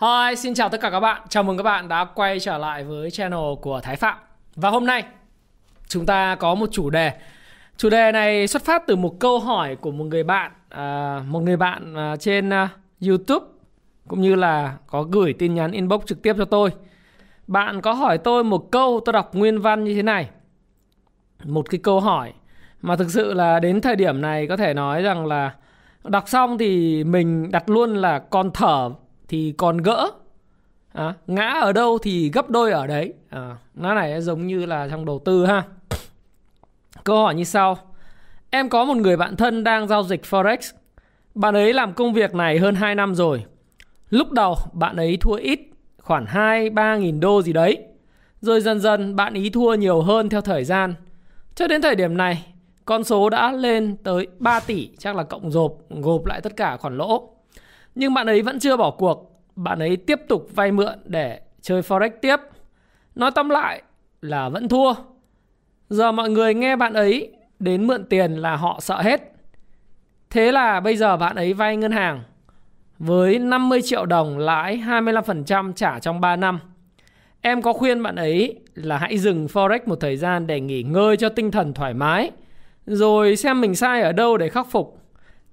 Hi, xin chào tất cả các bạn. Chào mừng các bạn đã quay trở lại với channel của Thái Phạm. Và hôm nay chúng ta có một chủ đề. Chủ đề này xuất phát từ một câu hỏi của một người bạn, à, một người bạn à, trên à, YouTube cũng như là có gửi tin nhắn inbox trực tiếp cho tôi. Bạn có hỏi tôi một câu, tôi đọc nguyên văn như thế này. Một cái câu hỏi mà thực sự là đến thời điểm này có thể nói rằng là đọc xong thì mình đặt luôn là còn thở thì còn gỡ. À, ngã ở đâu thì gấp đôi ở đấy. À, nó này giống như là trong đầu tư ha. Câu hỏi như sau. Em có một người bạn thân đang giao dịch forex. Bạn ấy làm công việc này hơn 2 năm rồi. Lúc đầu bạn ấy thua ít khoảng 2 3 nghìn đô gì đấy. Rồi dần dần bạn ý thua nhiều hơn theo thời gian. Cho đến thời điểm này con số đã lên tới 3 tỷ chắc là cộng gộp gộp lại tất cả khoản lỗ nhưng bạn ấy vẫn chưa bỏ cuộc. Bạn ấy tiếp tục vay mượn để chơi Forex tiếp. Nói tóm lại là vẫn thua. Giờ mọi người nghe bạn ấy đến mượn tiền là họ sợ hết. Thế là bây giờ bạn ấy vay ngân hàng với 50 triệu đồng lãi 25% trả trong 3 năm. Em có khuyên bạn ấy là hãy dừng Forex một thời gian để nghỉ ngơi cho tinh thần thoải mái. Rồi xem mình sai ở đâu để khắc phục.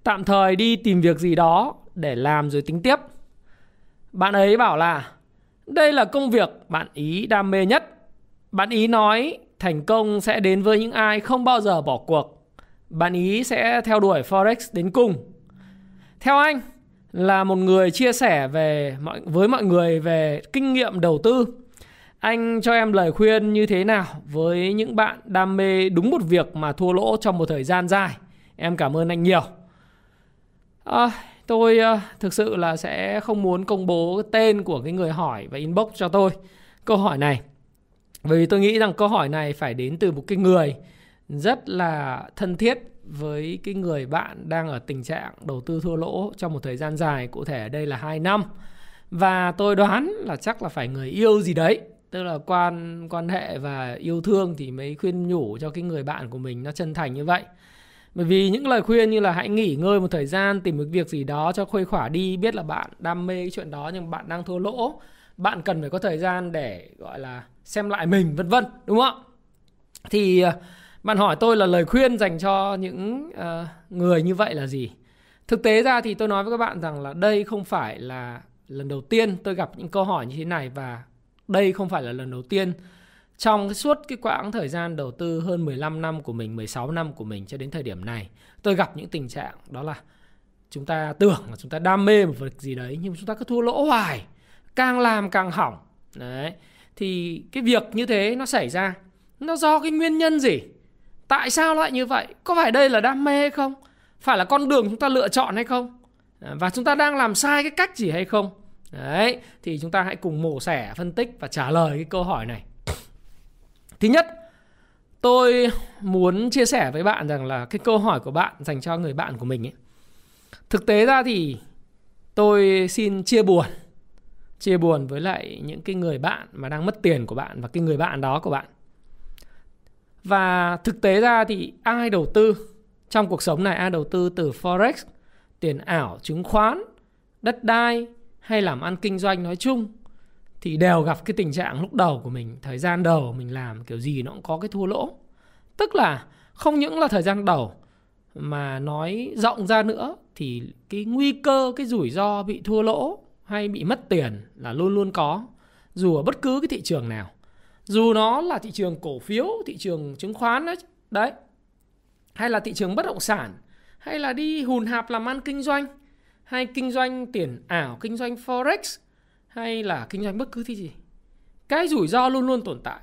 Tạm thời đi tìm việc gì đó để làm rồi tính tiếp. Bạn ấy bảo là đây là công việc bạn ý đam mê nhất. Bạn ý nói thành công sẽ đến với những ai không bao giờ bỏ cuộc. Bạn ý sẽ theo đuổi Forex đến cùng. Theo anh là một người chia sẻ về mọi với mọi người về kinh nghiệm đầu tư. Anh cho em lời khuyên như thế nào với những bạn đam mê đúng một việc mà thua lỗ trong một thời gian dài. Em cảm ơn anh nhiều. À, tôi ờ, thực sự là sẽ không muốn công bố tên của cái người hỏi và inbox cho tôi câu hỏi này. Vì tôi nghĩ rằng câu hỏi này phải đến từ một cái người rất là thân thiết với cái người bạn đang ở tình trạng đầu tư thua lỗ trong một thời gian dài, cụ thể ở đây là 2 năm. Và tôi đoán là chắc là phải người yêu gì đấy, tức là quan quan hệ và yêu thương thì mới khuyên nhủ cho cái người bạn của mình nó chân thành như vậy bởi vì những lời khuyên như là hãy nghỉ ngơi một thời gian tìm một việc gì đó cho khuây khỏa đi biết là bạn đam mê cái chuyện đó nhưng bạn đang thua lỗ bạn cần phải có thời gian để gọi là xem lại mình vân vân đúng không thì ờ, bạn hỏi tôi là lời khuyên dành cho những uh, người như vậy là gì? Thực tế ra thì tôi nói với các bạn rằng là đây không phải là lần đầu tiên tôi gặp những câu hỏi như thế này và đây không phải là lần đầu tiên trong cái suốt cái quãng thời gian đầu tư hơn 15 năm của mình, 16 năm của mình cho đến thời điểm này, tôi gặp những tình trạng đó là chúng ta tưởng là chúng ta đam mê một việc gì đấy nhưng chúng ta cứ thua lỗ hoài, càng làm càng hỏng. Đấy. Thì cái việc như thế nó xảy ra nó do cái nguyên nhân gì? Tại sao lại như vậy? Có phải đây là đam mê hay không? Phải là con đường chúng ta lựa chọn hay không? Và chúng ta đang làm sai cái cách gì hay không? Đấy, thì chúng ta hãy cùng mổ xẻ, phân tích và trả lời cái câu hỏi này. Thứ nhất, tôi muốn chia sẻ với bạn rằng là cái câu hỏi của bạn dành cho người bạn của mình ấy. Thực tế ra thì tôi xin chia buồn chia buồn với lại những cái người bạn mà đang mất tiền của bạn và cái người bạn đó của bạn. Và thực tế ra thì ai đầu tư trong cuộc sống này ai đầu tư từ forex, tiền ảo, chứng khoán, đất đai hay làm ăn kinh doanh nói chung thì đều gặp cái tình trạng lúc đầu của mình, thời gian đầu mình làm kiểu gì nó cũng có cái thua lỗ. Tức là không những là thời gian đầu mà nói rộng ra nữa thì cái nguy cơ, cái rủi ro bị thua lỗ hay bị mất tiền là luôn luôn có, dù ở bất cứ cái thị trường nào. Dù nó là thị trường cổ phiếu, thị trường chứng khoán đấy đấy, hay là thị trường bất động sản, hay là đi hùn hạp làm ăn kinh doanh, hay kinh doanh tiền ảo, kinh doanh forex hay là kinh doanh bất cứ thứ gì cái rủi ro luôn luôn tồn tại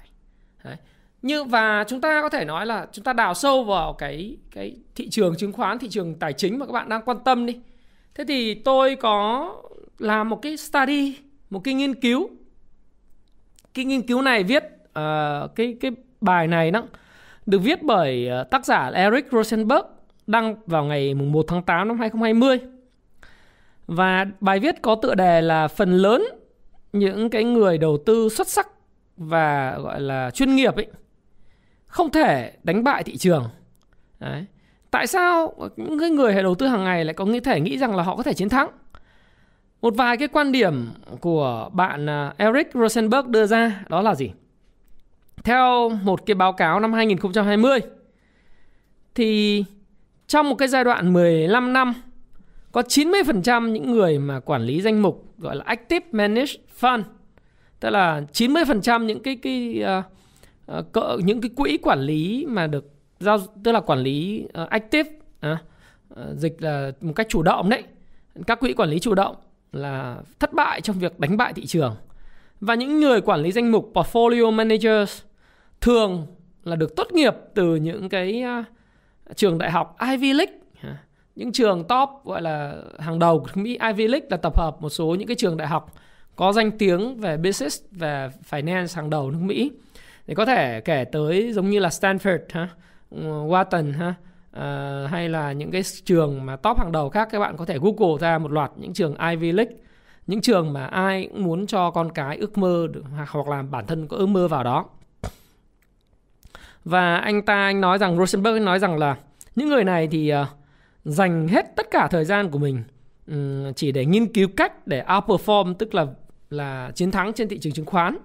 Đấy. như và chúng ta có thể nói là chúng ta đào sâu vào cái cái thị trường chứng khoán thị trường tài chính mà các bạn đang quan tâm đi thế thì tôi có làm một cái study, một cái nghiên cứu. Cái nghiên cứu này viết uh, cái cái bài này đó được viết bởi ờ, tác giả Eric Rosenberg đăng vào ngày 1 tháng 8 năm 2020. Và bài viết có tựa đề là phần lớn những cái người đầu tư xuất sắc và, gọi là, chuyên nghiệp ấy, không thể đánh bại thị trường. Đấy. Tại sao những cái người đầu tư hàng ngày lại có thể nghĩ rằng là họ có thể chiến thắng? Một vài cái quan điểm của bạn à, Eric Rosenberg đưa ra đó là gì? Theo một cái báo cáo năm 2020 thì trong một cái giai đoạn 15 năm có 90% những người mà quản lý danh mục gọi là active managed fund tức là 90% những cái cái uh, uh, những cái quỹ quản lý mà được giao tức là quản lý uh, active uh, dịch là một cách chủ động đấy. Các quỹ quản lý chủ động là thất bại trong việc đánh bại thị trường. Và những người quản lý danh mục portfolio managers thường là được tốt nghiệp từ những cái uh, trường đại học Ivy League những trường top gọi là hàng đầu của Mỹ Ivy League là tập hợp một số những cái trường đại học có danh tiếng về business và finance hàng đầu nước Mỹ. Thì có thể kể tới giống như là Stanford ha, Wharton ha, uh, hay là những cái trường mà top hàng đầu khác các bạn có thể Google ra một loạt những trường Ivy League. Những trường mà ai cũng muốn cho con cái ước mơ được, hoặc là bản thân có ước mơ vào đó. Và anh ta anh nói rằng Rosenberg nói rằng là những người này thì uh, dành hết tất cả thời gian của mình ừ, chỉ để nghiên cứu cách để outperform tức là là chiến thắng trên thị trường chứng khoán.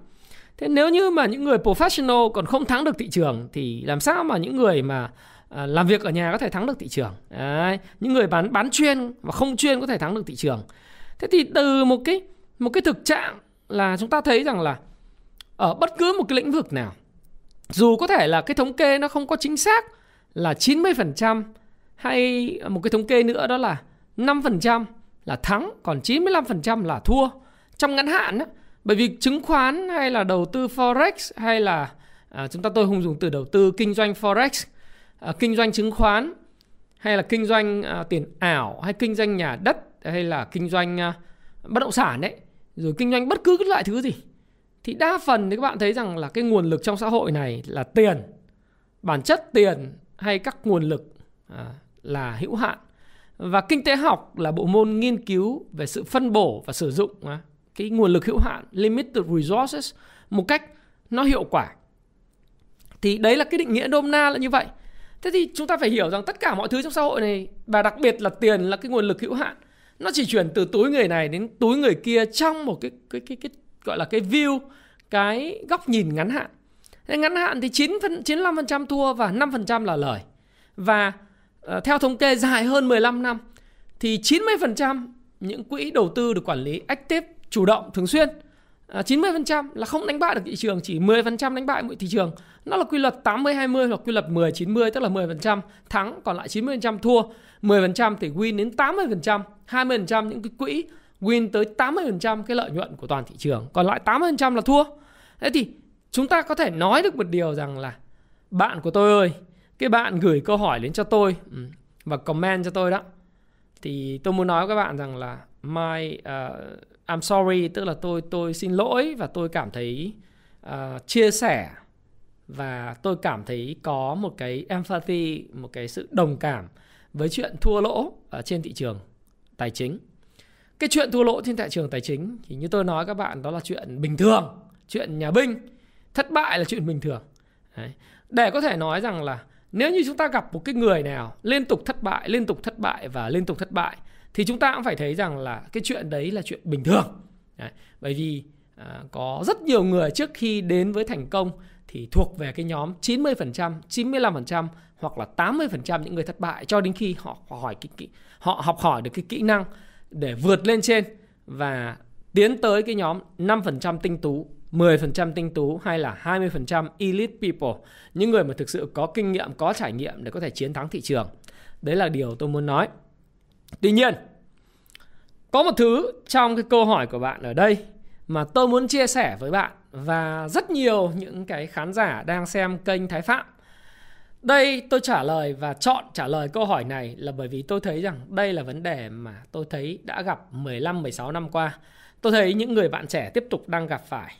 Thế nếu như mà những người professional còn không thắng được thị trường thì làm sao mà những người mà à, làm việc ở nhà có thể thắng được thị trường? Đấy, những người bán bán chuyên và không chuyên có thể thắng được thị trường. Thế thì từ một cái một cái thực trạng là chúng ta thấy rằng là ở bất cứ một cái lĩnh vực nào dù có thể là cái thống kê nó không có chính xác là 90% hay một cái thống kê nữa đó là 5% là thắng còn 95% là thua. Trong ngắn hạn đó, bởi vì chứng khoán hay là đầu tư forex hay là à, chúng ta tôi không dùng từ đầu tư kinh doanh forex à, kinh doanh chứng khoán hay là kinh doanh à, tiền ảo hay kinh doanh nhà đất hay là kinh doanh à, bất động sản đấy rồi kinh doanh bất cứ cái loại thứ gì thì đa phần thì các bạn thấy rằng là cái nguồn lực trong xã hội này là tiền bản chất tiền hay các nguồn lực à, là hữu hạn. Và kinh tế học là bộ môn nghiên cứu về sự phân bổ và sử dụng à, cái nguồn lực hữu hạn limited resources một cách nó hiệu quả. Thì đấy là cái định nghĩa nôm na là như vậy. Thế thì chúng ta phải hiểu rằng tất cả mọi thứ trong xã hội này và đặc biệt là tiền là cái nguồn lực hữu hạn nó chỉ chuyển từ túi người này đến túi người kia trong một cái cái cái, cái gọi là cái view cái góc nhìn ngắn hạn. Thế ngắn hạn thì 9 phần 95% thua và 5% là lời. Và Ờ, theo thống kê dài hơn 15 năm, thì 90% những quỹ đầu tư được quản lý active, chủ động, thường xuyên à, 90% là không đánh bại được thị trường, chỉ 10% đánh bại mọi thị trường. Nó là quy luật 80 20 hoặc quy luật 10 90 tức là 10% thắng, còn lại 90% thua. 10% thì win đến 80% 20% những cái quỹ win tới 80% cái lợi nhuận của toàn thị trường, còn lại 80% là thua. Thế thì chúng ta có thể nói được một điều rằng là, bạn của tôi ơi cái bạn gửi câu hỏi đến cho tôi ừ, và comment cho tôi đó. Thì tôi muốn nói với các bạn rằng là my uh, I'm sorry tức là tôi tôi xin lỗi và tôi cảm thấy uh, chia sẻ và tôi cảm thấy có một cái empathy một cái sự đồng cảm với chuyện thua lỗ ở trên thị trường tài chính. Cái chuyện thua lỗ trên thị trường tài chính thì như tôi nói các bạn đó là chuyện bình thường chuyện nhà binh. Thất bại là chuyện bình thường. Đấy. để có thể nói rằng là nếu như chúng ta gặp một cái người nào liên tục thất bại liên tục thất bại và liên tục thất bại thì chúng ta cũng phải thấy rằng là cái chuyện đấy là chuyện bình thường đấy. bởi vì à, có rất nhiều người trước khi đến với thành công thì thuộc về cái nhóm 90%, 95% hoặc là 80% những người thất bại cho đến khi họ hỏi cái cái họ học hỏi được cái kỹ năng để vượt lên trên và tiến tới cái nhóm 5% tinh tú, 10% tinh tú hay là 20% elite people, những người mà thực sự có kinh nghiệm, có trải nghiệm để có thể chiến thắng thị trường. Đấy là điều tôi muốn nói. Tuy nhiên, có một thứ trong cái câu hỏi của bạn ở đây mà tôi muốn chia sẻ với bạn và rất nhiều những cái khán giả đang xem kênh Thái Phạm. đây tôi trả lời và chọn trả lời câu hỏi này là bởi vì tôi thấy rằng đây là vấn đề mà tôi thấy đã gặp 15 16 năm qua. Tôi thấy những người bạn trẻ tiếp tục đang gặp phải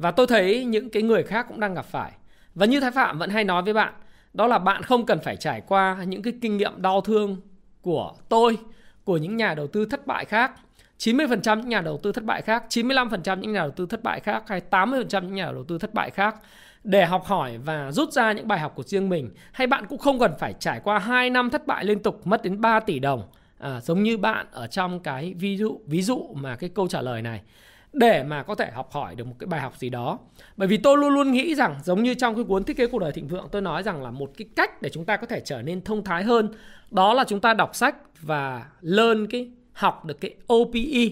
và tôi thấy những cái người khác cũng đang gặp phải. Và như Thái Phạm vẫn hay nói với bạn, đó là bạn không cần phải trải qua những cái kinh nghiệm đau thương của tôi, của những nhà đầu tư thất bại khác. 90% những nhà đầu tư thất bại khác, 95% những nhà đầu tư thất bại khác hay 80% những nhà đầu tư thất bại khác. Để học hỏi và rút ra những bài học của riêng mình hay bạn cũng không cần phải trải qua 2 năm thất bại liên tục mất đến 3 tỷ đồng. À, giống như bạn ở trong cái ví dụ ví dụ mà cái câu trả lời này để mà có thể học hỏi được một cái bài học gì đó. Bởi vì tôi luôn luôn nghĩ rằng giống như trong cái cuốn thiết kế cuộc đời thịnh vượng tôi nói rằng là một cái cách để chúng ta có thể trở nên thông thái hơn đó là chúng ta đọc sách và learn cái học được cái OPE.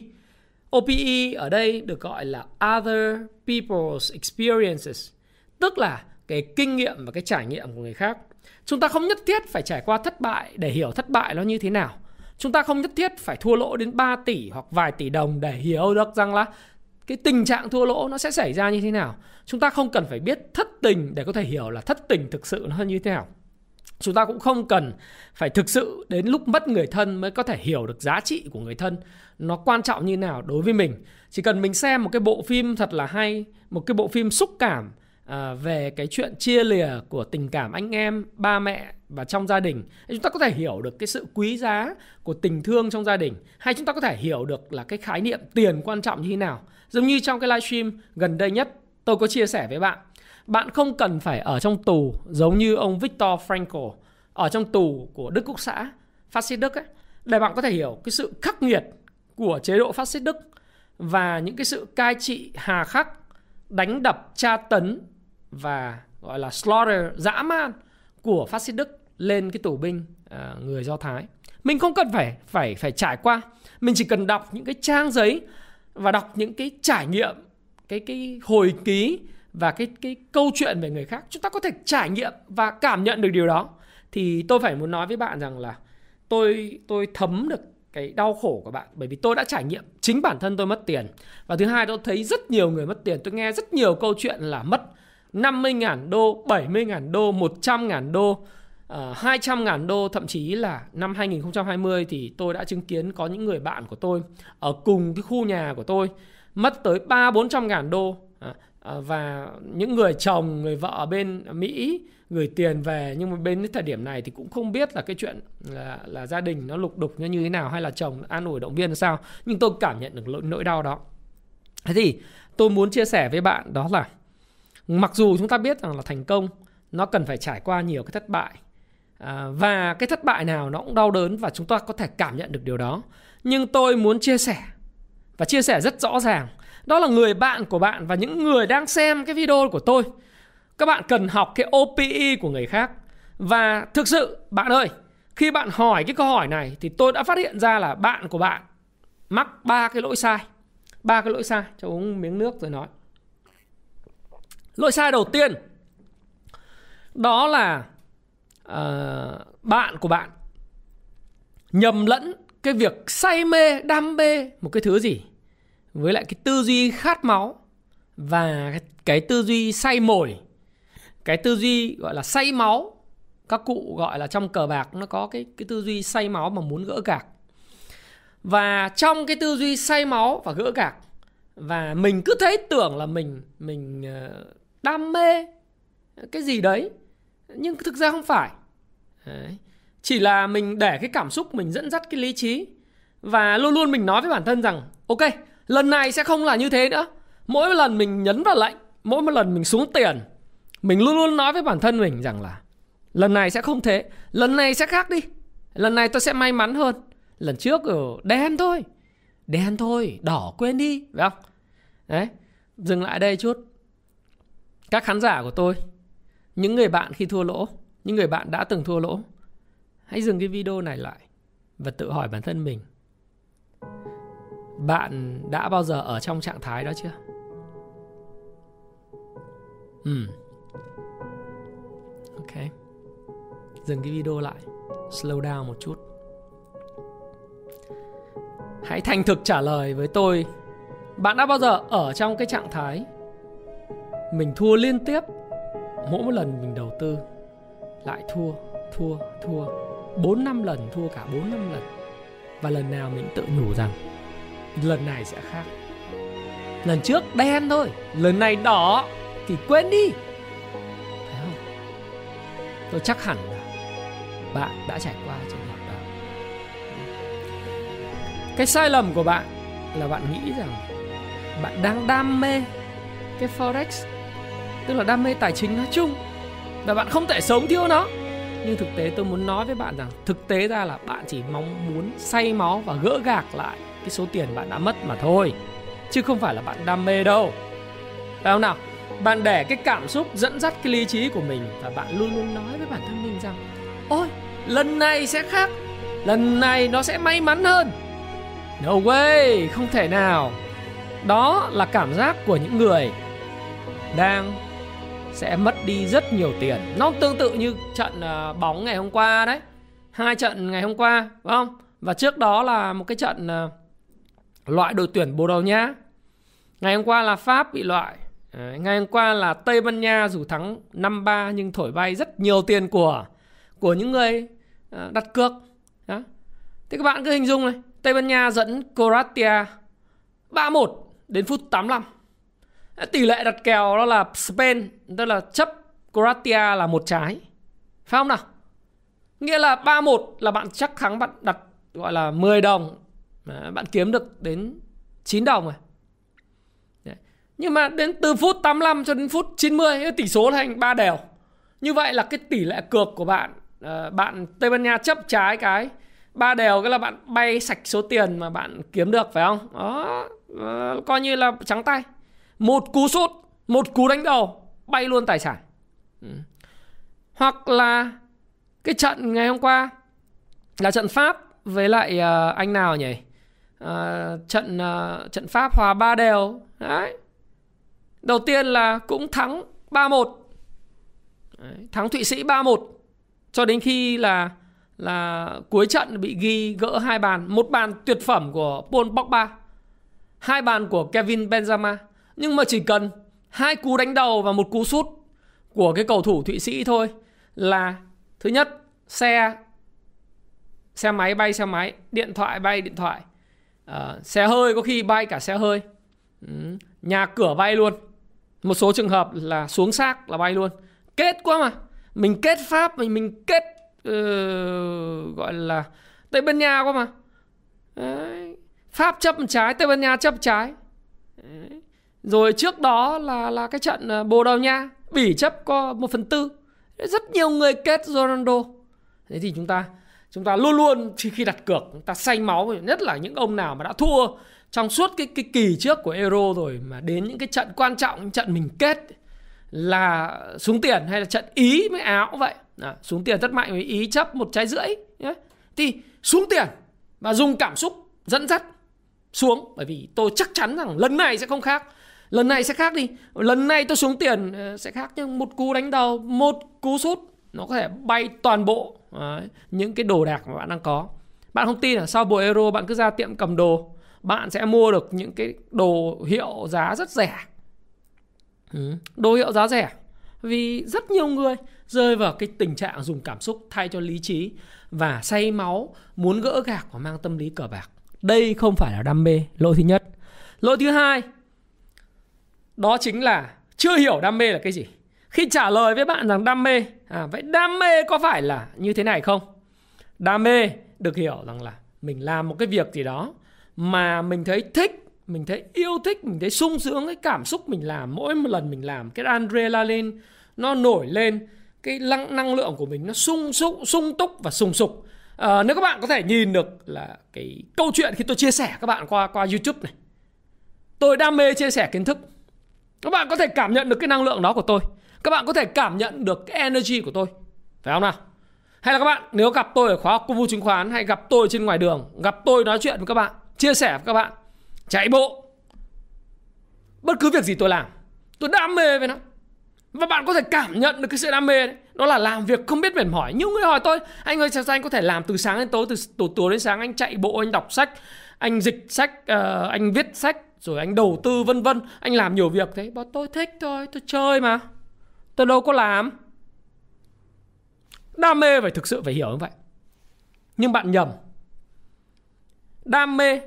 OPE ở đây được gọi là Other People's Experiences, tức là cái kinh nghiệm và cái trải nghiệm của người khác. Chúng ta không nhất thiết phải trải qua thất bại để hiểu thất bại nó như thế nào. Chúng ta không nhất thiết phải thua lỗ đến 3 tỷ hoặc vài tỷ đồng để hiểu được rằng là cái tình trạng thua lỗ nó sẽ xảy ra như thế nào. Chúng ta không cần phải biết thất tình để có thể hiểu là thất tình thực sự nó như thế nào chúng ta cũng không cần phải thực sự đến lúc mất người thân mới có thể hiểu được giá trị của người thân nó quan trọng như nào đối với mình chỉ cần mình xem một cái bộ phim thật là hay một cái bộ phim xúc cảm à, về cái chuyện chia lìa của tình cảm anh em ba mẹ và trong gia đình. Chúng ta có thể hiểu được cái sự quý giá của tình thương trong gia đình hay chúng ta có thể hiểu được là cái khái niệm tiền quan trọng như thế nào. Giống như trong cái livestream gần đây nhất tôi có chia sẻ với bạn. Bạn không cần phải ở trong tù giống như ông Viktor Frankl ở trong tù của Đức Quốc xã phát xít Đức ấy để bạn có thể hiểu cái sự khắc nghiệt của chế độ phát xít Đức và những cái sự cai trị hà khắc, đánh đập, tra tấn và gọi là slaughter dã man của phát xít Đức lên cái tù binh à, người Do Thái. Mình không cần phải phải phải trải qua, mình chỉ cần đọc những cái trang giấy và đọc những cái trải nghiệm, cái cái hồi ký và cái cái câu chuyện về người khác. Chúng ta có thể trải nghiệm và cảm nhận được điều đó. Thì tôi phải muốn nói với bạn rằng là tôi tôi thấm được cái đau khổ của bạn bởi vì tôi đã trải nghiệm chính bản thân tôi mất tiền. Và thứ hai tôi thấy rất nhiều người mất tiền. Tôi nghe rất nhiều câu chuyện là mất 50.000 đô, 70.000 đô, 100.000 đô, Ờ, uh, 200.000 đô Thậm chí là năm 2020 thì tôi đã chứng kiến có những người bạn của tôi Ở cùng cái khu nhà của tôi Mất tới 3-400.000 đô. Ờ, ờ, và những người chồng người vợ ở bên Mỹ gửi tiền về nhưng mà bên cái thời điểm này thì cũng không biết là cái chuyện là là gia đình nó lục đục như thế nào hay là chồng an ủi động viên sao nhưng tôi cảm nhận được nỗi, nỗi đau đó. Thế thì tôi muốn chia sẻ với bạn đó là mặc dù chúng ta biết rằng là thành công nó cần phải trải qua nhiều cái thất bại à, và cái thất bại nào nó cũng đau đớn và chúng ta có thể cảm nhận được điều đó. Nhưng tôi muốn chia sẻ và chia sẻ rất rõ ràng đó là người bạn của bạn và những người đang xem cái video của tôi. Các bạn cần học cái OPE của người khác. Và thực sự bạn ơi khi bạn hỏi cái câu hỏi này thì tôi đã phát hiện ra là bạn của bạn mắc ba cái lỗi sai. Ba cái lỗi sai cho uống miếng nước rồi nói. Lỗi sai đầu tiên đó là uh, bạn của bạn nhầm lẫn cái việc say mê đam mê một cái thứ gì với lại cái tư duy khát máu và cái tư duy say mồi. Cái tư duy gọi là say máu các cụ gọi là trong cờ bạc nó có cái cái tư duy say máu mà muốn gỡ gạc. Và trong cái tư duy say máu và gỡ gạc và mình cứ thấy tưởng là mình mình ờ, đam mê cái gì đấy nhưng thực ra không phải. Đấy. chỉ là mình để cái cảm xúc mình dẫn dắt cái lý trí. Và luôn luôn mình nói với bản thân rằng, ok, lần này sẽ không là như thế nữa. Mỗi lần mình nhấn vào lệnh, mỗi một lần mình xuống tiền, mình luôn luôn nói với bản thân mình rằng là, lần này sẽ không thế. Lần này sẽ khác đi. Lần này tôi sẽ may mắn hơn. Lần trước ở đen thôi. Đen thôi, đỏ quên đi. Phải không? Đấy. Dừng lại đây chút. Các khán giả của tôi những người bạn khi thua lỗ, những người bạn đã từng thua lỗ, hãy dừng cái video này lại và tự hỏi bản thân mình, bạn đã bao giờ ở trong trạng thái đó chưa? Ừ ok. Dừng cái video lại, slow down một chút. Hãy thành thực trả lời với tôi, bạn đã bao giờ ở trong cái trạng thái mình thua liên tiếp mỗi một lần mình đầu tư, lại thua thua thua. Bốn năm lần thua cả bốn năm lần. Và lần nào mình tự nhủ rằng, lần này sẽ khác. Lần trước đen thôi, lần này đỏ, thì quên đi. Phải không? Tôi chắc hẳn là bạn đã trải qua trường hợp đó. Cái sai lầm của bạn là bạn nghĩ rằng bạn đang đam mê cái forex tức là đam mê tài chính nói chung. Và bạn không thể sống thiếu nó. Nhưng thực tế tôi muốn nói với bạn rằng, thực tế ra là bạn chỉ mong muốn say máu và gỡ gạc lại cái số tiền bạn đã mất mà thôi. Chứ không phải là bạn đam mê đâu. Phải không nào? Bạn để cái cảm xúc dẫn dắt cái lý trí của mình và bạn luôn luôn nói với bản thân mình rằng, ôi, lần này sẽ khác. Lần này nó sẽ may mắn hơn. No way! Không thể nào. Đó là cảm giác của những người đang sẽ mất đi rất nhiều tiền. Nó tương tự như trận à, bóng ngày hôm qua đấy. Hai trận ngày hôm qua phải không? Và trước đó là một cái trận à, loại đội tuyển Bồ Đào Nha. Ngày hôm qua là Pháp bị loại. Ngày hôm qua là Tây Ban Nha dù thắng 5-3 nhưng thổi bay rất nhiều tiền của của những người à, đặt cược. Đó. Thế các bạn cứ hình dung này, Tây Ban Nha dẫn Croatia 3-1 đến phút 85. Tỷ lệ đặt kèo đó là Spain, tức là chấp Croatia là một trái. Phải không nào? Nghĩa là 3-1 là bạn chắc thắng bạn đặt gọi là 10 đồng. Bạn kiếm được đến 9 đồng rồi. Nhưng mà đến từ phút 85 cho đến phút 90 tỷ số thành ba đều. Như vậy là cái tỷ lệ cược của bạn ờ, bạn Tây Ban Nha chấp trái cái ba đều cái là bạn bay sạch số tiền mà bạn kiếm được phải không? Đó, ờ, coi như là trắng tay. Một cú sút, một cú đánh đầu bay luôn tài sản. Ừ. Hoặc là cái trận ngày hôm qua là trận Pháp với lại uh, anh nào nhỉ? Uh, trận uh, trận Pháp hòa ba đều. Đấy. Đầu tiên là cũng thắng 3-1. Đấy, thắng Thụy Sĩ 3-1 cho đến khi là là cuối trận bị ghi gỡ hai bàn, một bàn tuyệt phẩm của Paul Pogba, hai bàn của Kevin Benzema. Nhưng mà chỉ cần hai cú đánh đầu và một cú sút của cái cầu thủ Thụy Sĩ thôi là thứ nhất xe xe máy bay xe máy, điện thoại bay điện thoại, uh, xe hơi có khi bay cả xe hơi, ừ. nhà cửa bay luôn. Một số trường hợp là xuống xác là bay luôn. Kết quá mà mình kết pháp mình mình kết uh, gọi là tây ban nha quá mà Đấy. pháp chấp trái tây ban nha chấp trái Đấy rồi trước đó là là cái trận à, bồ đào nha bỉ chấp có một phần tư. Rất nhiều người kết ronaldo. Thế thì chúng ta chúng ta luôn luôn khi đặt cược chúng ta say máu nhất là những ông nào mà đã thua trong suốt cái cái kỳ trước của euro rồi mà đến những cái trận quan trọng trận mình kết là xuống tiền hay là trận ý với áo cũng vậy. À, xuống tiền rất mạnh với ý chấp một trái rưỡi nhé thì xuống tiền và dùng cảm xúc dẫn dắt xuống. Bởi vì tôi chắc chắn rằng lần này sẽ không khác lần này sẽ khác đi. Lần này tôi xuống tiền ờ, sẽ khác nhưng một cú đánh đầu một cú sút nó có thể bay toàn bộ Đấy, những cái đồ đạc mà bạn đang có. Bạn không tin là sau buổi euro bạn cứ ra tiệm cầm đồ bạn sẽ mua được những cái đồ hiệu giá rất rẻ. Ừ. đồ hiệu giá rẻ vì rất nhiều người rơi vào cái tình trạng dùng cảm xúc thay cho lý trí và say máu muốn gỡ gạc và mang tâm lý cờ bạc. Đây không phải là đam mê lỗi thứ nhất. Lỗi thứ hai đó chính là chưa hiểu đam mê là cái gì. Khi trả lời với bạn rằng đam mê à, vậy đam mê có phải là như thế này không? Đam mê được hiểu rằng là mình làm một cái việc gì đó mà mình thấy thích mình thấy yêu thích mình thấy sung sướng cái cảm xúc mình làm. Mỗi một lần mình làm cái adrenaline nó nổi lên cái năng năng lượng của mình nó sung sung sung túc và sung sục. À, nếu các bạn có thể nhìn được là cái câu chuyện khi tôi chia sẻ các bạn qua qua youtube này. Tôi đam mê chia sẻ kiến thức các bạn có thể cảm nhận được cái năng lượng đó của tôi. Các bạn có thể cảm nhận được cái energy của tôi. Phải không nào? Hay là các bạn nếu gặp tôi ở khóa học công vụ chứng khoán hay gặp tôi trên ngoài đường gặp tôi nói chuyện với các bạn chia sẻ với các bạn chạy bộ bất cứ việc gì tôi làm tôi đam mê với nó. Và bạn có thể cảm nhận được cái sự đam mê đấy. Đó là làm việc không biết mệt mỏi. Nhiều người hỏi tôi anh ơi sao anh có thể làm từ sáng đến tối từ tối đến sáng anh chạy bộ anh đọc sách anh dịch sách uh, anh viết sách rồi anh đầu tư vân vân. Anh làm nhiều việc thế. Bảo tôi thích thôi tôi chơi mà. Tôi đâu có làm. Đam mê phải thực sự phải hiểu như vậy. Nhưng bạn nhầm. Đam mê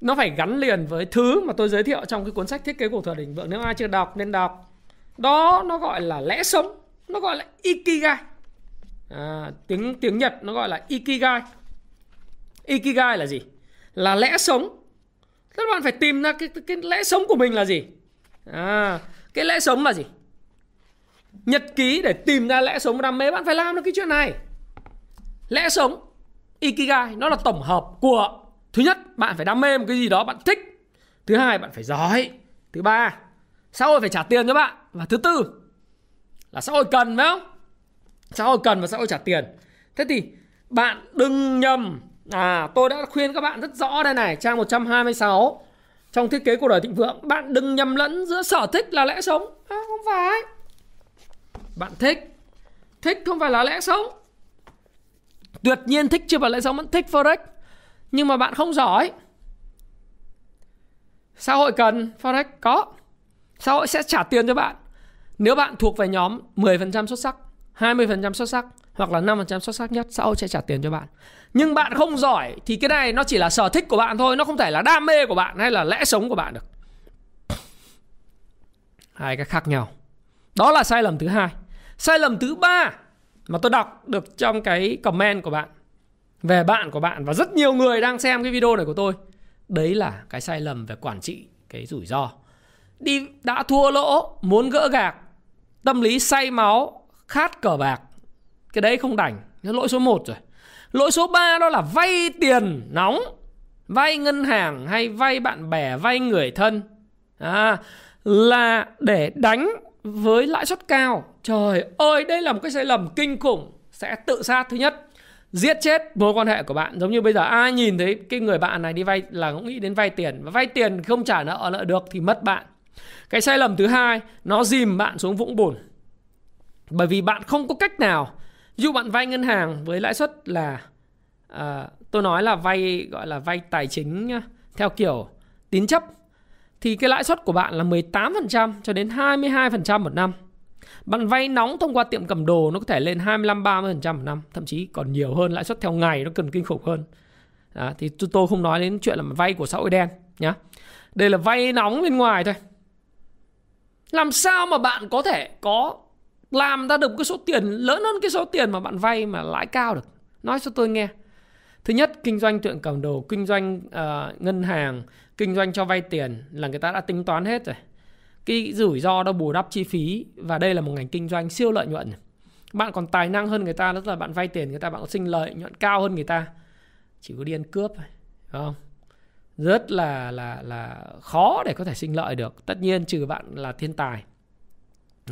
nó phải gắn liền với thứ mà tôi giới thiệu trong cái cuốn sách thiết kế cuộc thời đỉnh vượng. Nếu ai chưa đọc nên đọc. Đó nó gọi là lẽ sống. Nó gọi là ikigai. À, tiếng tiếng nhật nó gọi là ikigai. Ikigai là gì? Là lẽ sống các bạn phải tìm ra cái, cái, cái lẽ sống của mình là gì. À, cái lẽ sống là gì? Nhật ký để tìm ra lẽ sống đam mê. Bạn phải làm được cái chuyện này. Lẽ sống ikigai nó là tổng hợp của thứ nhất bạn phải đam mê một cái gì đó bạn thích. Thứ hai bạn phải giỏi. Thứ ba xã hội phải trả tiền cho bạn. Và thứ tư là xã hội cần phải không? Xã hội cần và xã hội trả tiền. Thế thì bạn đừng nhầm à tôi đã khuyên các bạn rất rõ đây này trang 126 trong thiết kế cuộc đời thịnh vượng bạn đừng nhầm lẫn giữa sở thích là lẽ sống. À, không phải. Bạn thích. Thích không phải là lẽ sống. Tuyệt nhiên thích chưa phải lẽ sống bạn thích forex. Nhưng mà bạn không giỏi. Xã hội cần forex có. Xã hội sẽ trả tiền cho bạn. Nếu bạn thuộc về nhóm 10% xuất sắc 20% xuất sắc hoặc là 5% xuất sắc nhất xã hội sẽ trả tiền cho bạn nhưng bạn không giỏi thì cái này nó chỉ là sở thích của bạn thôi, nó không thể là đam mê của bạn hay là lẽ sống của bạn được. Hai cái khác nhau. Đó là sai lầm thứ hai. Sai lầm thứ ba mà tôi đọc được trong cái comment của bạn, về bạn của bạn và rất nhiều người đang xem cái video này của tôi, đấy là cái sai lầm về quản trị cái rủi ro. Đi, đã thua lỗ, muốn gỡ gạc, tâm lý say máu, khát cờ bạc. Cái đấy không đành, nó lỗi số 1 rồi lỗi số 3 đó là vay tiền nóng vay ngân hàng hay vay bạn bè vay người thân. À, là để đánh với lãi suất cao. Trời ơi đây là một cái sai lầm kinh khủng. Sẽ tự sát. Thứ nhất giết chết mối quan hệ của bạn. Giống như bây giờ ai nhìn thấy cái người bạn này đi vay là cũng nghĩ đến vay tiền. Và vay tiền không trả nợ nợ được thì mất bạn. Cái sai lầm thứ hai nó dìm bạn xuống vũng bùn. Bởi vì bạn không có cách nào dù bạn vay ngân hàng với lãi suất là à, tôi nói là vay gọi là vay tài chính theo kiểu tín chấp thì cái lãi suất của bạn là 18% cho đến 22% một năm bạn vay nóng thông qua tiệm cầm đồ nó có thể lên 25-30% một năm, thậm chí còn nhiều hơn lãi suất theo ngày nó cần kinh khủng hơn. À, thì tôi không nói đến chuyện là vay của xã hội đen nhá. Đây là vay nóng bên ngoài thôi. Làm sao mà bạn có thể có làm ra được cái số tiền lớn hơn cái số tiền mà bạn vay mà lãi cao được? Nói cho tôi nghe. Thứ nhất, kinh doanh tượng cầm đồ, kinh doanh uh, ngân hàng, kinh doanh cho vay tiền là người ta đã tính toán hết rồi. Cái rủi ro đó bù đắp chi phí và đây là một ngành kinh doanh siêu lợi nhuận. Bạn còn tài năng hơn người ta rất là bạn vay tiền người ta bạn có sinh lợi nhuận cao hơn người ta. Chỉ có đi ăn cướp thôi không? Rất là là là khó để có thể sinh lợi được. Tất nhiên trừ bạn là thiên tài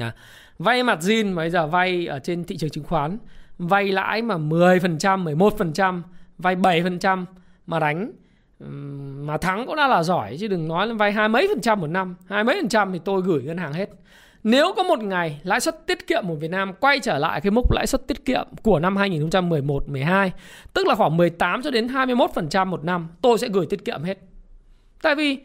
à, vay mặt zin bây giờ vay ở trên thị trường chứng khoán vay lãi mà 10%, 11%, vay 7% mà đánh. Mà thắng cũng đã là giỏi chứ đừng nói là vay hai mấy phần trăm một năm. Hai mấy phần trăm thì tôi gửi ngân hàng hết. Nếu có một ngày lãi suất tiết kiệm của Việt Nam quay trở lại cái mức lãi suất tiết kiệm của năm 2011 12, tức là khoảng 18 cho đến 21% một năm, tôi sẽ gửi tiết kiệm hết. Tại vì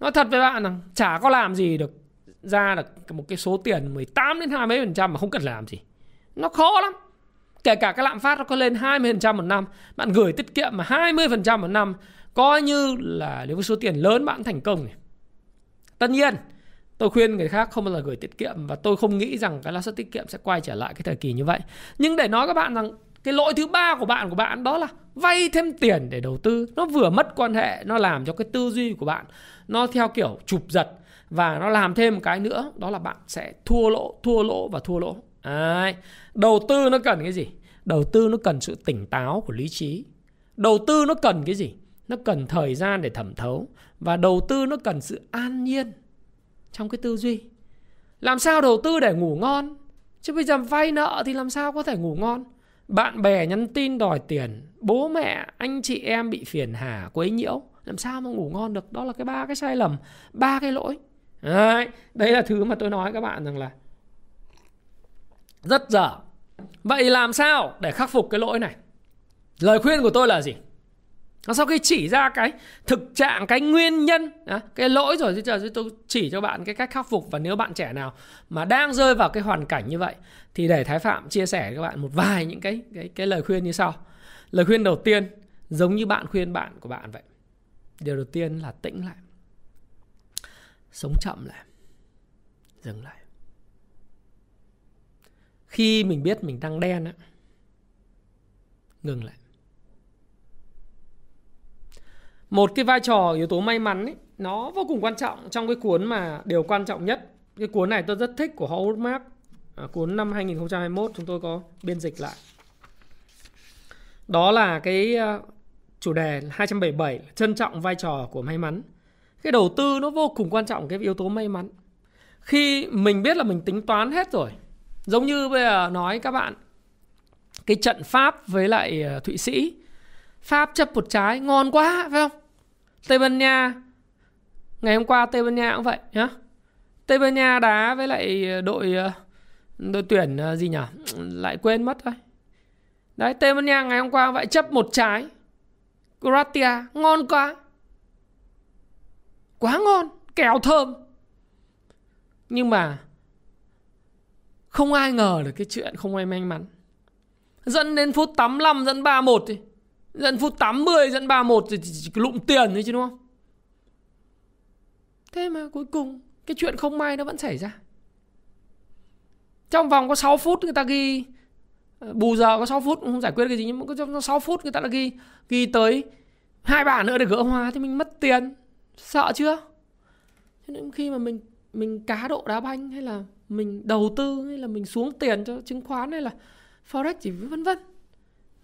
nói thật với bạn rằng chả có làm gì được ra được một cái số tiền 18 đến 20 phần trăm mà không cần làm gì. Nó khó lắm. Kể cả cái lạm phát nó có lên 20% một năm, bạn gửi tiết kiệm mà 20% một năm coi như là nếu với số tiền lớn bạn thành công này. Tất nhiên, tôi khuyên người khác không bao giờ gửi tiết kiệm và tôi không nghĩ rằng cái lãi suất tiết kiệm sẽ quay trở lại cái thời kỳ như vậy. Nhưng để nói các bạn rằng cái lỗi thứ ba của bạn của bạn đó là vay thêm tiền để đầu tư. Nó vừa mất quan hệ, nó làm cho cái tư duy của bạn nó theo kiểu chụp giật. Và nó làm thêm một cái nữa, đó là bạn sẽ thua lỗ thua lỗ và thua lỗ. Đấy. đầu tư nó cần cái gì? Đầu tư nó cần sự tỉnh táo của lý trí. Đầu tư nó cần cái gì? Nó cần thời gian để thẩm thấu. Và đầu tư nó cần sự an nhiên trong cái tư duy. Làm sao đầu tư để ngủ ngon? Chứ bây giờ vay nợ thì làm sao có thể ngủ ngon? Bạn bè nhắn tin đòi tiền bố mẹ anh chị em bị phiền hà quấy nhiễu. Làm sao mà ngủ ngon được? Đó là cái ba cái sai lầm ba cái lỗi. Đấy, đấy là thứ mà tôi nói các bạn rằng là rất dở. Vậy làm sao để khắc phục cái lỗi này? Lời khuyên của tôi là gì? Sau khi chỉ ra cái thực trạng, cái nguyên nhân à, cái lỗi rồi, thì giờ tôi chỉ cho bạn cái cách khắc phục. Và nếu bạn trẻ nào mà đang rơi vào cái hoàn cảnh như vậy, thì để thái phạm chia sẻ với các bạn một vài những cái cái cái lời khuyên như sau. Lời khuyên đầu tiên, giống như bạn khuyên bạn của bạn vậy, điều đầu tiên là tĩnh lại. Sống chậm lại. Dừng lại. Khi mình biết mình đang đen á, ngừng lại một cái vai trò yếu tố may mắn ấy, nó vô cùng quan trọng trong cái cuốn mà điều quan trọng nhất. Cái cuốn này tôi rất thích của Howard Mark à, cuốn năm 2021 chúng tôi có biên dịch lại. Đó là cái ờ, chủ đề 277 trân trọng vai trò của may mắn. Cái đầu tư nó vô cùng quan trọng cái yếu tố may mắn. Khi mình biết là mình tính toán hết rồi giống như bây giờ nói các bạn cái trận pháp với lại ờ, thụy sĩ Pháp chấp một trái ngon quá phải không? Tây Ban Nha ngày hôm qua Tây Ban Nha cũng vậy nhá. Tây Ban Nha đá với lại ờ, đội ờ, đội tuyển ờ, gì nhỉ? Lại quên mất thôi. Đấy Tây Ban Nha ngày hôm qua vậy chấp một trái. Croatia ngon quá. Quá ngon, kèo thơm. Nhưng mà không ai ngờ được cái chuyện không ai may mắn. Dẫn đến phút 85 dẫn 3-1 thì Dẫn phút 80 dẫn 3-1 thì chỉ lụng tiền thôi chứ, đúng không? Thế mà cuối cùng, cái chuyện không may nó vẫn xảy ra. Trong vòng có 6 phút người ta ghi ờ, bù giờ có 6 phút, không giải quyết cái gì, nhưng mà trong 6 phút người ta đã ghi ghi tới hai bàn nữa để gỡ hòa thì mình mất tiền. Sợ chưa? Cho nên khi mà mình mình cá độ đá banh, hay là mình đầu tư, hay là mình xuống tiền cho chứng khoán, hay là forex chỉ vân vân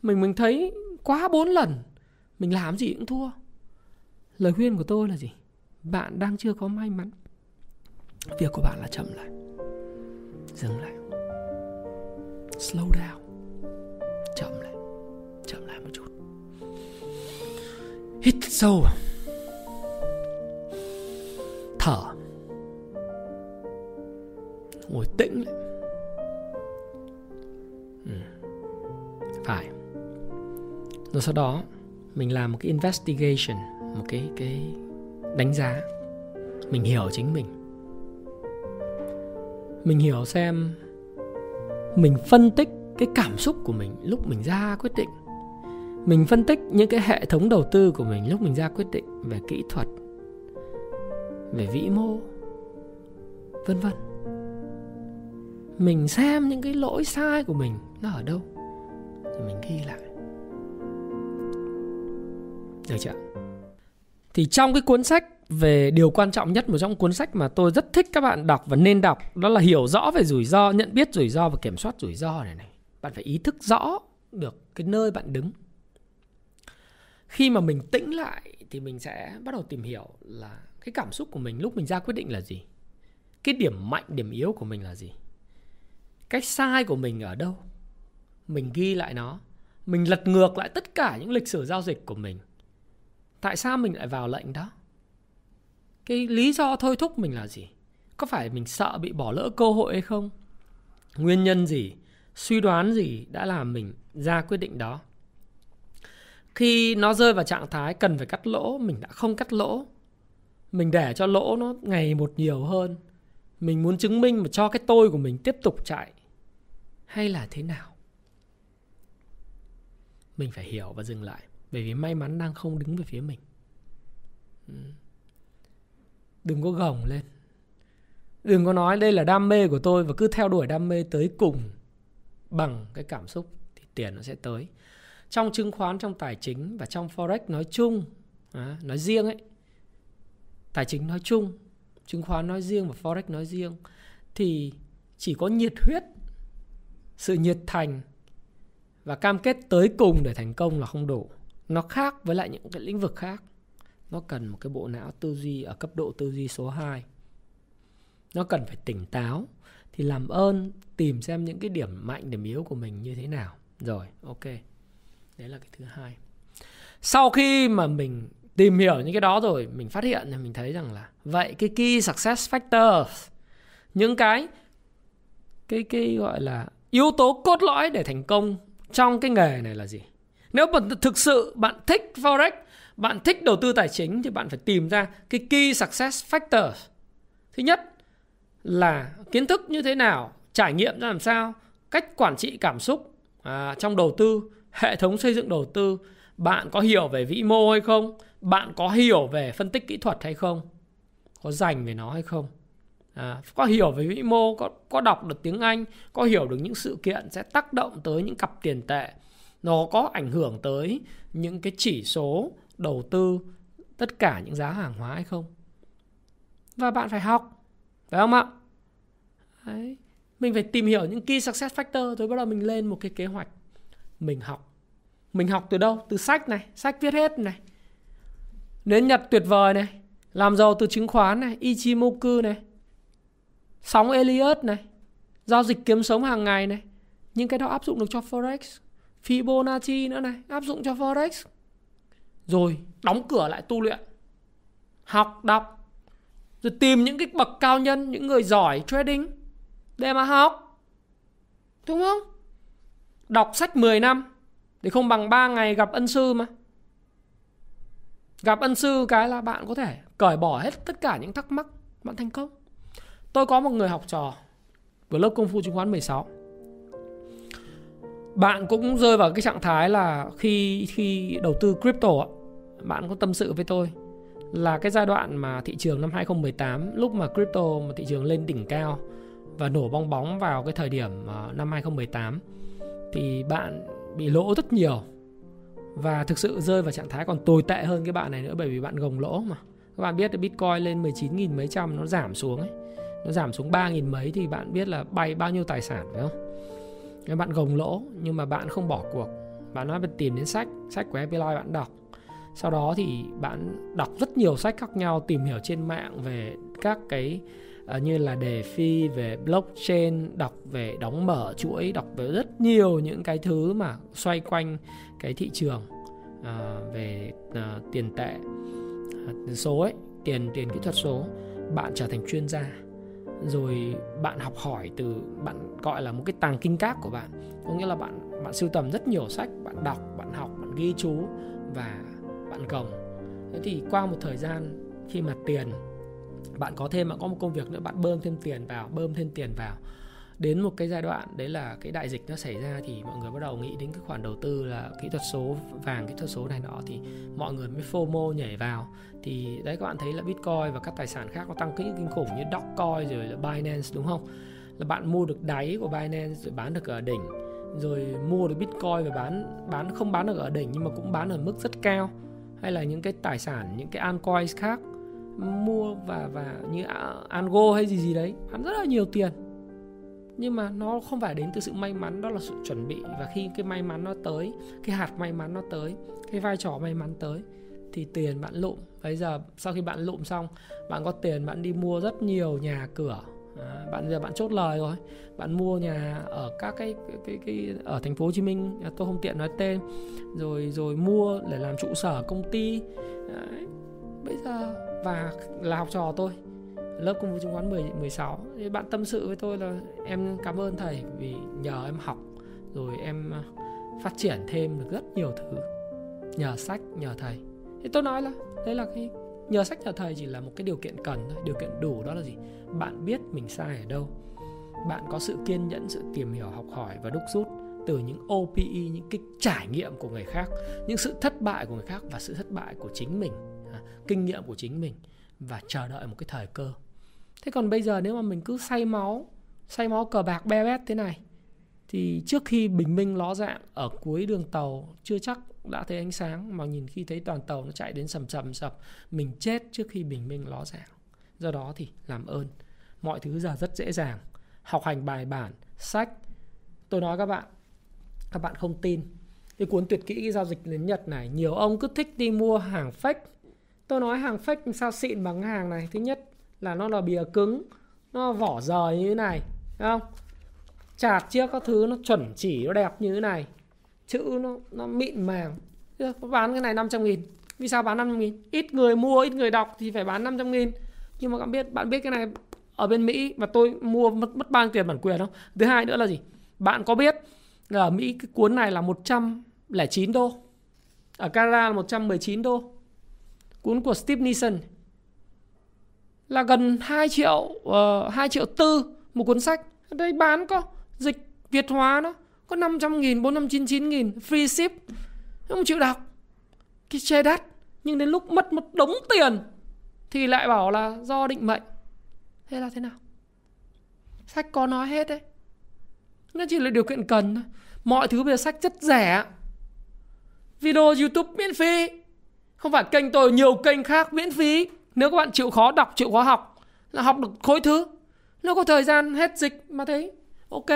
mình mình thấy quá bốn lần, mình làm gì cũng thua. Lời khuyên của tôi là gì? Bạn đang chưa có may mắn. Việc của bạn là chậm lại, dừng lại. Slow down, chậm lại chậm lại một chút. Hít sâu, thở, ngồi tĩnh lại. Ừ. phải rồi sau đó, mình làm một cái investigation, một cái cái đánh giá. Mình hiểu chính mình. Mình hiểu xem mình phân tích cái cảm xúc của mình lúc mình ra quyết định. Mình phân tích những cái hệ thống đầu tư của mình lúc mình ra quyết định về kỹ thuật, về vĩ mô, vân vân. Mình xem những cái lỗi sai của mình nó ở đâu mình ghi lại được chưa? Thì trong cái cuốn sách về điều quan trọng nhất một trong cuốn sách mà tôi rất thích các bạn đọc và nên đọc đó là hiểu rõ về rủi ro, nhận biết rủi ro và kiểm soát rủi ro này này. Bạn phải ý thức rõ được cái nơi bạn đứng. Khi mà mình tĩnh lại thì mình sẽ bắt đầu tìm hiểu là cái cảm xúc của mình lúc mình ra quyết định là gì. Cái điểm mạnh, điểm yếu của mình là gì. cách sai của mình ở đâu. Mình ghi lại nó. Mình lật ngược lại tất cả những lịch sử giao dịch của mình tại sao mình lại vào lệnh đó? Cái lý do thôi thúc mình là gì? Có phải mình sợ bị bỏ lỡ cơ hội hay không? Nguyên nhân gì, suy đoán gì đã làm mình ra quyết định đó? Khi nó rơi vào trạng thái cần phải cắt lỗ, mình đã không cắt lỗ. Mình để cho lỗ nó ngày một nhiều hơn. Mình muốn chứng minh mà cho cái tôi của mình tiếp tục chạy. Hay là thế nào? Mình phải hiểu và dừng lại bởi vì may mắn đang không đứng về phía mình. Ừ. Đừng có gồng lên. Đừng có nói đây là đam mê của tôi và cứ theo đuổi đam mê tới cùng bằng cái cảm xúc thì tiền nó sẽ tới. Trong chứng khoán trong tài chính và trong forex nói chung à, nói riêng ấy tài chính nói chung chứng khoán nói riêng và forex nói riêng thì chỉ có nhiệt huyết sự nhiệt thành và cam kết tới cùng để thành công là không đủ nó khác với lại những cái lĩnh vực khác. Nó cần một cái bộ não tư duy ở cấp độ tư duy số 2 nó cần phải tỉnh táo thì làm ơn, tìm xem những cái điểm mạnh, điểm yếu của mình như thế nào. Rồi, ok. Đấy là cái thứ hai. Sau khi mà mình tìm hiểu những cái đó rồi, mình phát hiện thì mình thấy rằng là vậy cái key success factor những cái cái cái gọi là yếu tố cốt lõi để thành công trong cái nghề này là gì? Nếu mà thực sự bạn thích forex bạn thích đầu tư tài chính thì bạn phải tìm ra cái key success factor thứ nhất là kiến thức như thế nào trải nghiệm ra làm sao cách quản trị cảm xúc à, trong đầu tư hệ thống xây dựng đầu tư. Bạn có hiểu về vĩ mô hay không? Bạn có hiểu về phân tích kỹ thuật hay không? Có dành về nó hay không? À, có hiểu về vĩ mô có có đọc được tiếng anh có hiểu được những sự kiện sẽ tác động tới những cặp tiền tệ nó có ảnh hưởng tới những cái chỉ số đầu tư, tất cả những giá hàng hóa hay không. Và bạn phải học, phải không ạ? Đấy. mình phải tìm hiểu những key success factor. Rồi bắt đầu mình lên một cái kế hoạch. Mình học. Mình học từ đâu? Từ sách này, sách viết hết này. Nến Nhật tuyệt vời này. Làm giàu từ chứng khoán này. Ichimoku này. Sóng Elliot này. Giao dịch kiếm sống hàng ngày này. Những cái đó áp dụng được cho Forex. Fibonacci nữa này, Áp dụng cho Forex. Rồi, đóng cửa lại tu luyện, Học, đọc, Rồi tìm những cái bậc cao nhân, Những người giỏi trading Để mà học. Đúng không? Đọc sách 10 năm thì không bằng 3 ngày gặp ân sư mà. Gặp ân sư cái là bạn có thể cởi bỏ hết tất cả những thắc mắc Bạn thành công. Tôi có một người học trò Của lớp công phu chứng khoán 16 bạn cũng rơi vào cái trạng thái là Khi khi đầu tư crypto Bạn có tâm sự với tôi Là cái giai đoạn mà thị trường năm 2018 Lúc mà crypto mà thị trường lên đỉnh cao Và nổ bong bóng vào cái thời điểm ờ, năm 2018 Thì bạn bị lỗ rất nhiều và thực sự rơi vào trạng thái còn tồi tệ hơn cái bạn này nữa bởi vì bạn gồng lỗ mà. Các bạn biết là bitcoin lên 19.000 mấy trăm, nó giảm xuống ấy, nó giảm xuống 3.000 mấy thì bạn biết là bay bao nhiêu tài sản phải không? Nếu bạn gồng lỗ nhưng mà bạn không bỏ cuộc bạn nói bạn tìm đến sách sách của Happy Life bạn đọc. Sau đó thì bạn đọc rất nhiều sách khác nhau tìm hiểu trên mạng về các cái uh, như là đề phi về blockchain đọc về đóng mở chuỗi đọc về rất nhiều những cái thứ mà xoay quanh cái thị trường uh, về uh, tiền tệ uh, số ấy tiền tiền kỹ thuật số. Bạn trở thành chuyên gia rồi bạn học hỏi từ bạn gọi là một cái tàng kinh các của bạn. Có nghĩa là bạn bạn sưu tầm rất nhiều sách, bạn đọc, bạn học, bạn ghi chú và bạn gồng. Thế thì qua một thời gian khi mà tiền, bạn có thêm, bạn có một công việc nữa, bạn bơm thêm tiền vào, bơm thêm tiền vào đến một cái giai đoạn đấy là cái đại dịch nó xảy ra thì mọi người bắt đầu nghĩ đến cái khoản đầu tư là kỹ thuật số vàng, kỹ thuật số này nọ thì mọi người mới FOMO nhảy vào. Thì đấy, các bạn thấy là Bitcoin và các tài sản khác nó tăng kỹ kinh khủng như Dogecoin rồi là Binance, đúng không? Là bạn mua được đáy của Binance rồi bán được ở đỉnh, rồi mua được Bitcoin và bán bán, không bán được ở đỉnh nhưng mà cũng bán ở mức rất cao. Hay là những cái tài sản, những cái altcoins khác, mua và và như Ango hay gì gì đấy, bán rất là nhiều tiền nhưng mà nó không phải đến từ sự may mắn đó là sự chuẩn bị. Và khi cái may mắn nó tới cái hạt may mắn nó tới cái vai trò may mắn tới thì tiền bạn lụm. Bây giờ sau khi bạn lụm xong bạn có tiền bạn đi mua rất nhiều nhà cửa. À, bạn giờ bạn chốt lời rồi. Bạn mua nhà ở các cái cái cái, cái ở thành phố Hồ Chí Minh à, tôi không tiện nói tên. Rồi rồi mua để làm trụ sở công ty. Đấy. bây giờ và là học trò tôi lớp công vụ chứng khoán 10 16 thì bạn tâm sự với tôi là em cảm ơn thầy vì nhờ em học, rồi em ờ, phát triển thêm được rất nhiều thứ nhờ sách, nhờ thầy. Thì tôi nói là đấy là cái, nhờ sách, nhờ thầy chỉ là một cái điều kiện cần thôi. Điều kiện đủ đó là gì? Bạn biết mình sai ở đâu. Bạn có sự kiên nhẫn, sự tìm hiểu, học hỏi và đúc rút từ những OPE những cái trải nghiệm của người khác, những sự thất bại của người khác và sự thất bại của chính mình à, kinh nghiệm của chính mình và chờ đợi một cái thời cơ. Thế còn bây giờ nếu mà mình cứ say máu say máu cờ bạc be bét thế này, thì trước khi bình minh ló dạng ở cuối đường tàu, chưa chắc đã thấy ánh sáng, mà nhìn khi thấy toàn tàu nó chạy đến sầm sầm sập, mình chết trước khi bình minh ló dạng. Do đó thì làm ơn. Mọi thứ giờ rất dễ dàng. Học hành bài bản, sách. Tôi nói các bạn các bạn không tin. Cái cuốn tuyệt kỹ giao dịch đến nhật này, nhiều ông cứ thích đi mua hàng fake tôi nói hàng fake sao xịn bằng hàng này. Thứ nhất là nó là bìa cứng, nó vỏ rời như thế này đúng không? Chạc chiếc các thứ nó chuẩn chỉ, nó đẹp như thế này. Chữ nó nó mịn màng. Bán cái này 500 nghìn. Vì sao bán 500 nghìn? Ít người mua, ít người đọc thì phải bán 500 nghìn. Nhưng mà bạn biết bạn biết cái này ở bên Mỹ mà tôi mua mất mất bao nhiêu tiền bản quyền không? Thứ hai nữa là gì? Bạn có biết là ở Mỹ cái cuốn này là 100 109 đô. Ở Canada là 119 đô. Cuốn của Steve Nissen là gần 2 triệu ờ, uh, 2 triệu tư một cuốn sách. Ở đây bán có dịch Việt hóa nó có 500 nghìn, 499 nghìn, free ship. Không chịu đọc. Cái chê đắt. Nhưng đến lúc mất một đống tiền thì lại bảo là do định mệnh. Thế là thế nào? Sách có nói hết đấy. Nó chỉ là điều kiện cần thôi. Mọi thứ bây giờ sách rất rẻ. Video YouTube miễn phí. Không phải kênh tôi nhiều kênh khác miễn phí. Nếu các bạn chịu khó đọc, chịu khó học là học được khối thứ. Nếu có thời gian hết dịch mà thấy ok.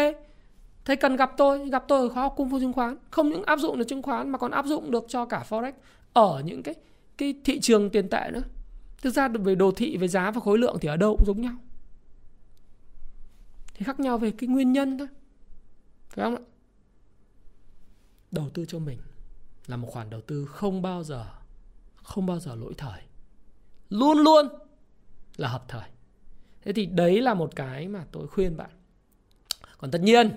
Thấy cần gặp tôi, gặp tôi ở khóa học cung phu chứng khoán. Không những áp dụng được chứng khoán mà còn áp dụng được cho cả Forex ở những cái cái thị trường tiền tệ nữa. Thực ra về đồ thị, về giá và khối lượng thì ở đâu cũng giống nhau. Thì khác nhau về cái nguyên nhân thôi. Phải không ạ? Đầu tư cho mình là một khoản đầu tư không bao giờ không bao giờ lỗi thời. Luôn luôn là hợp thời. Thế thì đấy là một cái mà tôi khuyên bạn. Còn tất nhiên,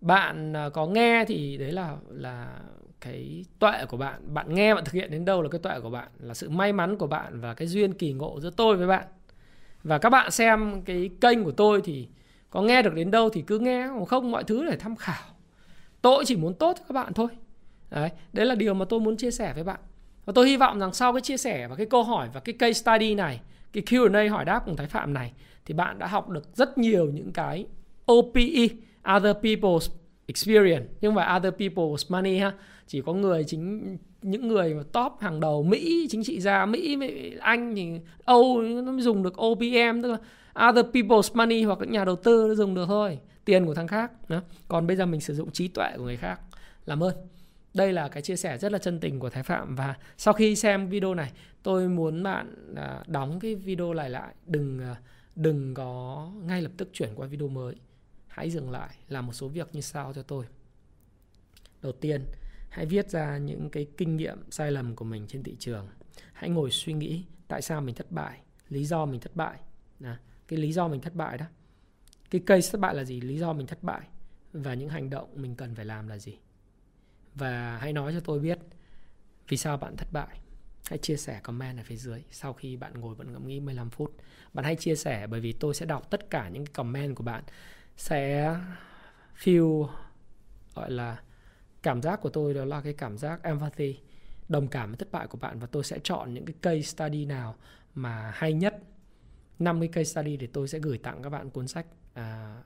bạn à, có nghe thì đấy là là cái tuệ của bạn bạn nghe, bạn thực hiện đến đâu là cái tuệ của bạn, là sự may mắn của bạn và cái duyên kỳ ngộ giữa tôi với bạn và các bạn xem cái kênh của tôi thì có nghe được đến đâu thì cứ nghe còn không, mọi thứ để tham khảo tôi chỉ muốn tốt cho các bạn thôi đấy đấy là điều mà tôi muốn chia sẻ với bạn và tôi hy vọng rằng sau cái chia sẻ và cái câu hỏi và cái case study này, cái Q&A hỏi đáp cùng Thái Phạm này, thì bạn đã học được rất nhiều những cái OPE other people's experience. Nhưng mà other people's money ha. Chỉ có người chính, những người top hàng đầu Mỹ, chính trị gia Mỹ Anh thì Âu nó mới dùng được OPM tức là other people's money hoặc các nhà đầu tư nó dùng được thôi. Tiền của thằng khác, đó. còn bây giờ mình sử dụng trí tuệ của người khác. Làm ơn đây là cái chia sẻ rất là chân tình của Thái Phạm. Và sau khi xem video này tôi muốn bạn à, đóng cái video lại lại. Đừng à, đừng có ngay lập tức chuyển qua video mới. Hãy dừng lại làm một số việc như sau cho tôi. Đầu tiên hãy viết ra những cái kinh nghiệm sai lầm của mình trên thị trường. Hãy ngồi suy nghĩ tại sao mình thất bại lý do mình thất bại. À, cái lý do mình thất bại đó. Cái case thất bại là gì lý do mình thất bại. Và những hành động mình cần phải làm là gì và hãy nói cho tôi biết vì sao bạn thất bại. Hãy chia sẻ comment ở phía dưới sau khi bạn ngồi bạn ngẫm nghĩ 15 phút. Bạn hãy chia sẻ bởi vì tôi sẽ đọc tất cả những comment của bạn. Sẽ feel gọi là cảm giác của tôi đó là cái cảm giác empathy đồng cảm với thất bại của bạn. Và tôi sẽ chọn những cái case study nào mà hay nhất. 50 case study để tôi sẽ gửi tặng các bạn cuốn sách. À,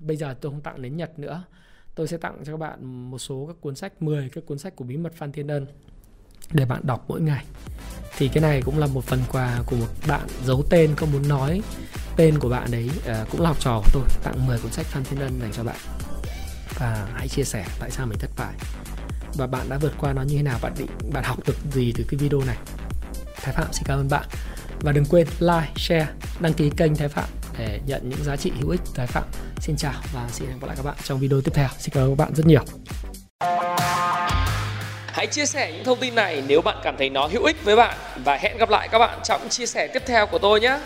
bây giờ tôi không tặng đến Nhật nữa tôi sẽ tặng cho các bạn một số các cuốn sách 10 cái cuốn sách của bí mật Phan Thiên Ân để bạn đọc mỗi ngày. Thì cái này cũng là một phần quà của một bạn giấu tên không muốn nói tên của bạn đấy à, cũng là học trò của tôi. Tặng 10 cuốn sách Phan Thiên Ân dành cho bạn. Và hãy chia sẻ tại sao mình thất bại. Và bạn đã vượt qua nó như thế nào? Bạn định bạn học được gì từ cái video này? Thái Phạm xin cảm ơn bạn. Và đừng quên like, share, đăng ký kênh Thái Phạm để nhận những giá trị hữu ích tái Phạm. Xin chào và xin hẹn gặp lại các bạn trong video tiếp theo. Xin cảm ơn các bạn rất nhiều. Hãy chia sẻ những thông tin này nếu bạn cảm thấy nó hữu ích với bạn và hẹn gặp lại các bạn trong chia sẻ tiếp theo của tôi nhé.